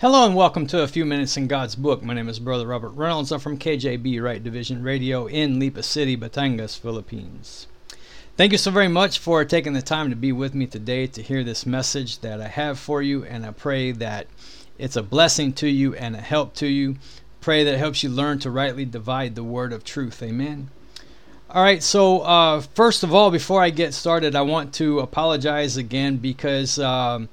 Hello and welcome to a few minutes in God's book. My name is Brother Robert Reynolds. I'm from KJB Right Division Radio in Lipa City, Batangas, Philippines. Thank you so very much for taking the time to be with me today to hear this message that I have for you, and I pray that it's a blessing to you and a help to you. Pray that it helps you learn to rightly divide the word of truth. Amen. All right, so uh, first of all, before I get started, I want to apologize again because. Um,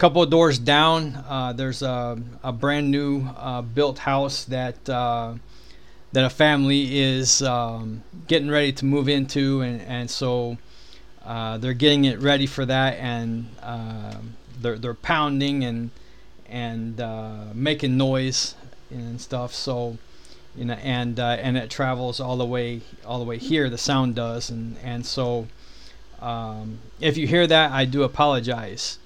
couple of doors down, uh, there's a, a, brand new uh, built house that uh, that a family is um, getting ready to move into, and and so uh, they're getting it ready for that, and uh, they're they're pounding and and uh, making noise and stuff. So you know, and and it travels all the way all the way here. The sound does, and and so. Um, if you hear that, I do apologize.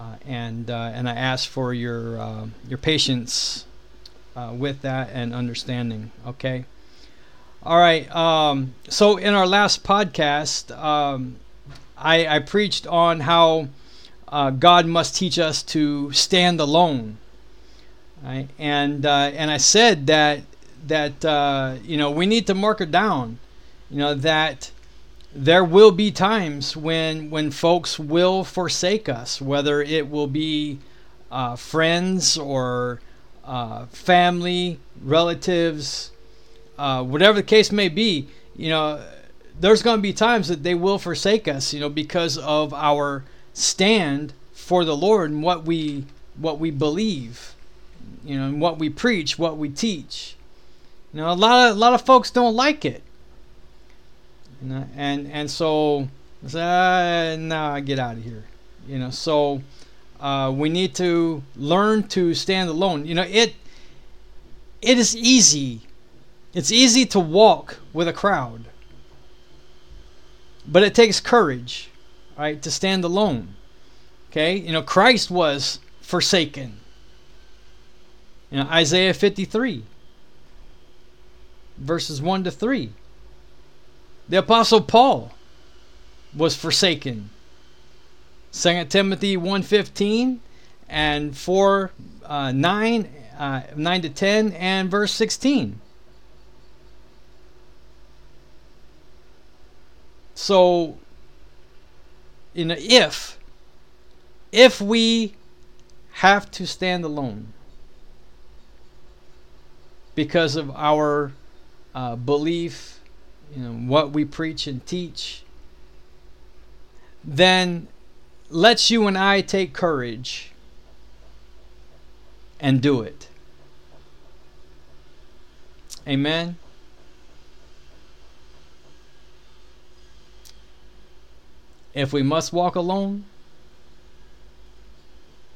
Uh, and uh, and I ask for your uh, your patience with that and understanding. Okay. All right. Um, so in our last podcast, um, I, I, preached on how God must teach us to stand alone. Right? And and I said that that you know we need to mark it down. You know that there will be times when when folks will forsake us, whether it will be uh, friends or uh, family, relatives, uh, whatever the case may be. You know, there's going to be times that they will forsake us. You know, because of our stand for the Lord and what we what we believe. You know, and what we preach, what we teach. You know, a lot of a lot of folks don't like it and and so said, uh, nah, get out of here. You know, so uh, we need to learn to stand alone. You know, it it is easy. It's easy to walk with a crowd, but it takes courage, right, to stand alone. Okay, you know, Christ was forsaken. You know, Isaiah 53, verses 1 to 3. The Apostle Paul was forsaken. 2 Timothy 1.15 and 4, uh, 9, uh, 9 to 10 and verse 16. So, in know, if if we have to stand alone because of our uh, belief you know, what we preach and teach, then let's you and I take courage and do it. Amen. If we must walk alone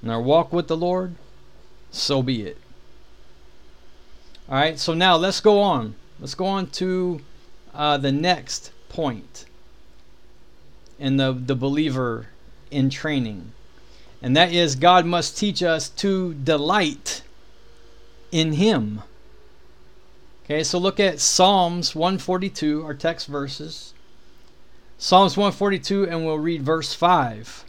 in our walk with the Lord, so be it. All right, so now let's go on. Let's go on to uh, the next point in the, the believer in training. And that is God must teach us to delight in Him. Okay, so look at Psalms 142, our text verses. Psalms 142, and we'll read verse 5.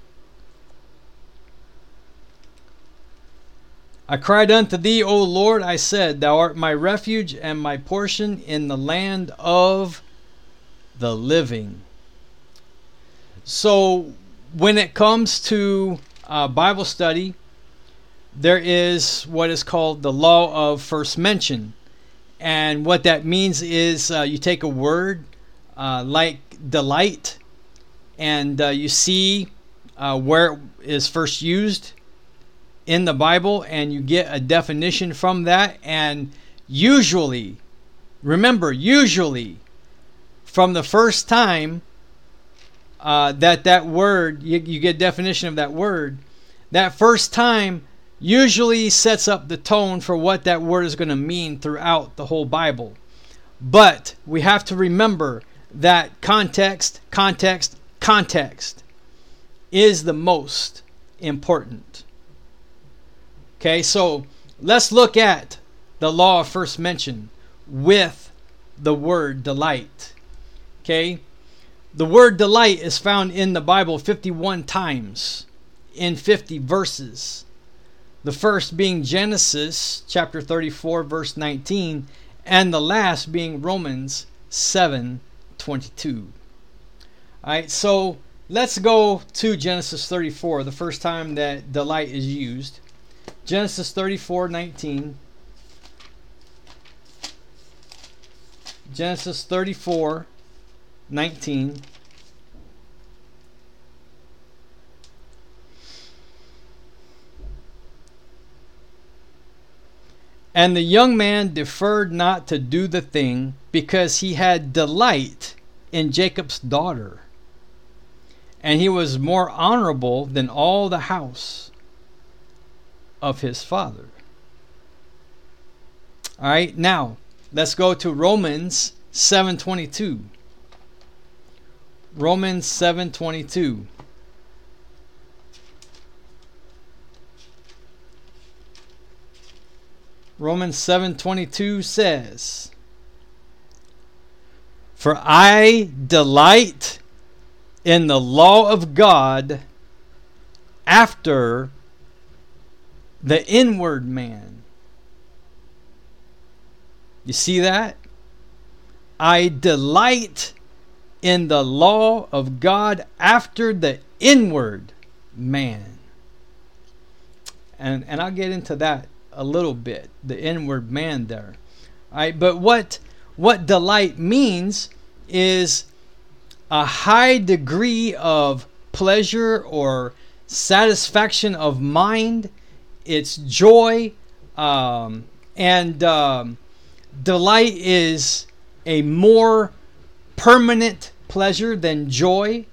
I cried unto thee, O Lord, I said, Thou art my refuge and my portion in the land of the living. So, when it comes to uh, Bible study, there is what is called the law of first mention. And what that means is uh, you take a word uh, like delight and uh, you see uh, where it is first used in the Bible and you get a definition from that. And usually, remember, usually, from the first time uh, that that word, you, you get definition of that word, that first time usually sets up the tone for what that word is going to mean throughout the whole Bible. But we have to remember that context, context, context is the most important. Okay, so let's look at the law first mention with the word delight. Okay, the word delight is found in the Bible 51 times in 50 verses. The first being Genesis chapter 34 verse 19 and the last being Romans 7:22. All right, so let's go to Genesis 34, the first time that delight is used. Genesis 34:19 Genesis 34 19 And the young man deferred not to do the thing because he had delight in Jacob's daughter. And he was more honorable than all the house of his father. All right, now let's go to Romans 7:22. Romans 7:22. Romans 7:22 says, "For I delight in the law of God after the inward man." You see that? I delight in the law of God after the inward man. And and I'll get into that a little bit, the inward man there. All right, but what what delight means is a high degree of pleasure or satisfaction of mind. It's joy, um, and um, delight is a more permanent pleasure than joy,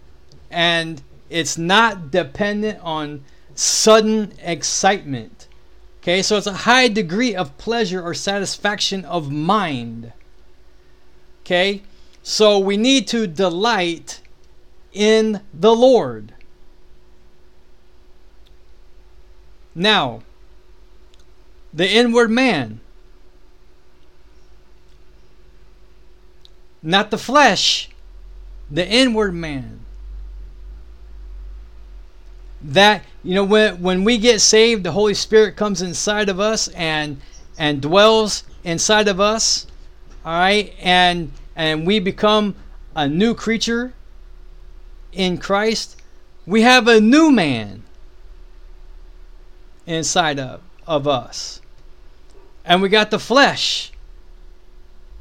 and it's not dependent on sudden excitement. Okay, so it's a high degree of pleasure or satisfaction of mind. Okay, so we need to delight in the Lord. Now, the inward man, not the flesh, the inward man. That you know when when we get saved the holy spirit comes inside of us and and dwells inside of us all right? And and we become a new creature in christ. We have a new man inside of, of us and we got the flesh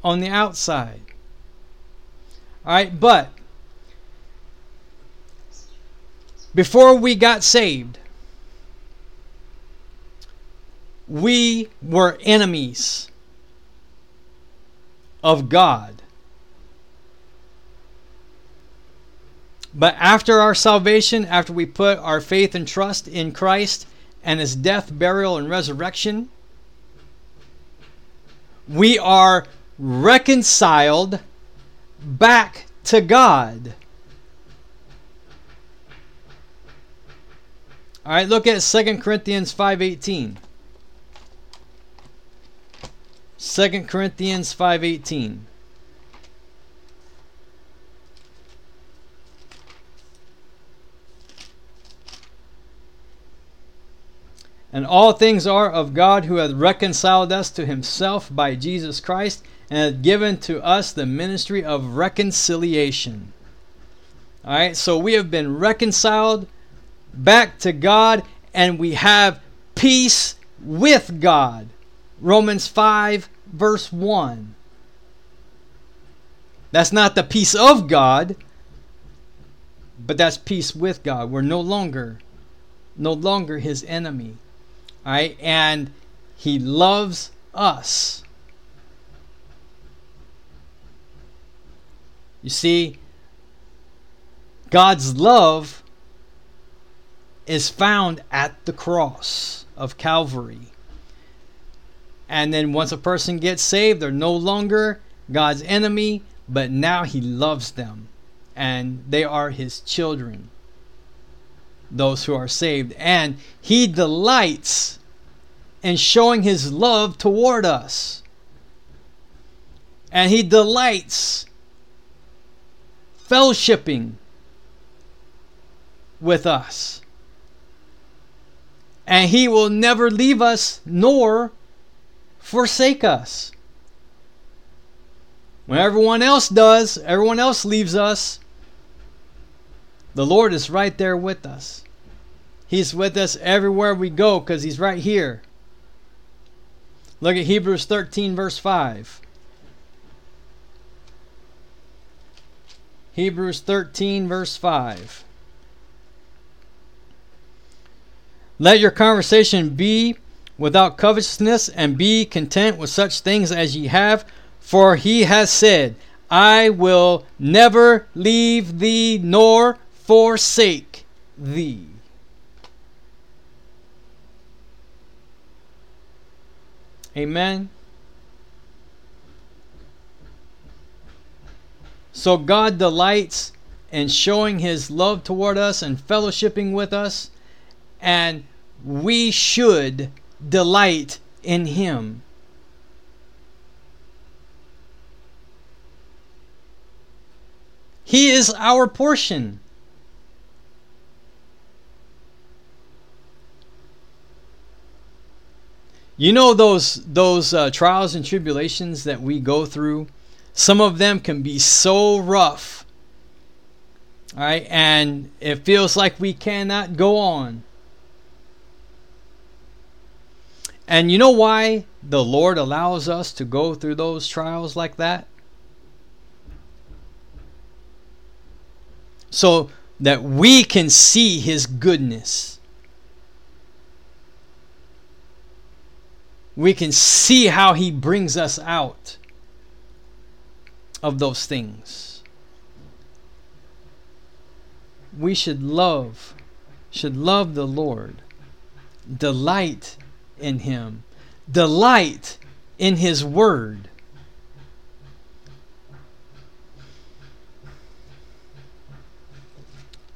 on the outside all right but before we got saved, we were enemies of God. But after our salvation, after we put our faith and trust in Christ and his death, burial, and resurrection, we are reconciled back to God. All right, look at 2 Corinthians 5:18. 2 Corinthians 5:18. And all things are of God who hath reconciled us to himself by Jesus Christ and hath given to us the ministry of reconciliation. All right, so we have been reconciled back to God and we have peace with God. Romans 5, verse 1. That's not the peace of God, but that's peace with God. We're no longer no longer his enemy. Right? And he loves us. You see, God's love is found at the cross of Calvary. And then once a person gets saved, they're no longer God's enemy, but now He loves them and they are His children, those who are saved. And He delights in showing His love toward us. And He delights fellowshipping with us. And He will never leave us nor forsake us. When everyone else does, everyone else leaves us, the Lord is right there with us. He's with us everywhere we go because He's right here. Look at Hebrews 13, verse 5. Hebrews 13, verse 5. Let your conversation be without covetousness, and be content with such things as ye have, for he has said, I will never leave thee nor forsake thee. Amen. So God delights in showing his love toward us and fellowshipping with us, and we should delight in him. He is our portion. You know those those uh, trials and tribulations that we go through. Some of them can be so rough, all right, and it feels like we cannot go on. And you know why the Lord allows us to go through those trials like that? So that we can see His goodness. We can see how He brings us out of those things. We should love, should love the Lord, delight in Him, delight in His Word.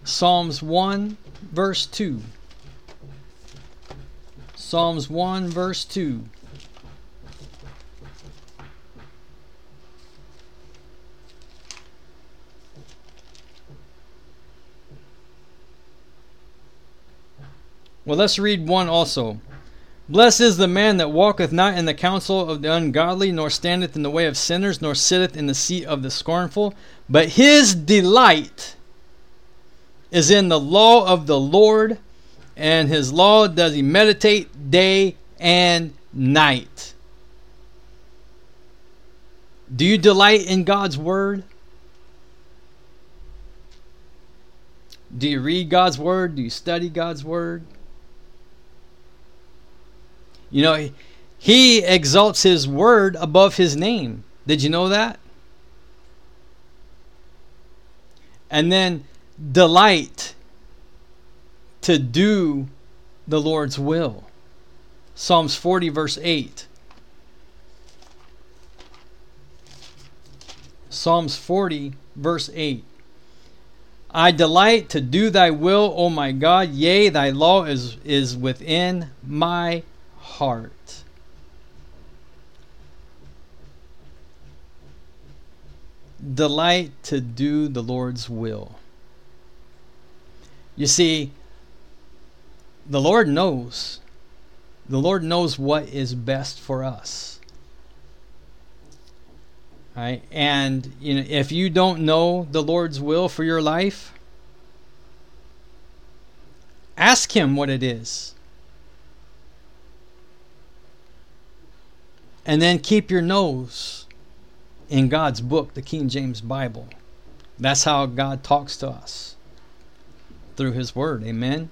Psalms 1, verse 2. Psalms 1, verse 2. Well, let's read one also. Blessed is the man that walketh not in the counsel of the ungodly, nor standeth in the way of sinners, nor sitteth in the seat of the scornful. But his delight is in the law of the Lord, and his law does he meditate day and night. Do you delight in God's word? Do you read God's word? Do you study God's word? You know, he exalts his word above his name. Did you know that? And then delight to do the Lord's will. Psalms 40, verse 8. Psalms 40, verse 8. I delight to do thy will, O my God. Yea, thy law is, is within my heart. Delight to do the Lord's will. You see, the Lord knows. The Lord knows what is best for us. Right? And you know, if you don't know the Lord's will for your life, ask him what it is. And then keep your nose in God's book, the King James Bible. That's how God talks to us through His Word. Amen.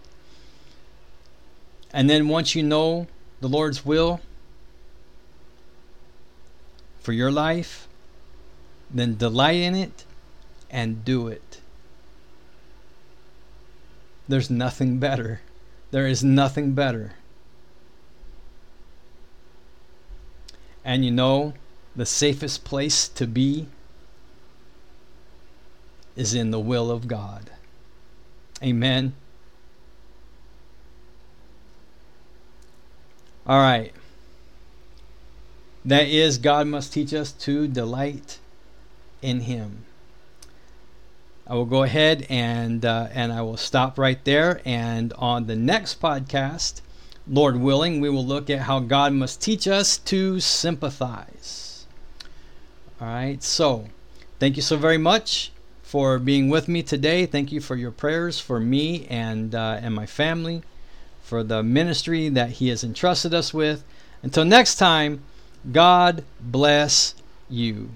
And then once you know the Lord's will for your life, then delight in it and do it. There's nothing better. There is nothing better. And you know, the safest place to be is in the will of God. Amen. All right. That is, God must teach us to delight in Him. I will go ahead and uh, and I will stop right there. And on the next podcast, Lord willing, we will look at how God must teach us to sympathize. All right. So, thank you so very much for being with me today. Thank you for your prayers for me and uh, and my family, for the ministry that He has entrusted us with. Until next time, God bless you.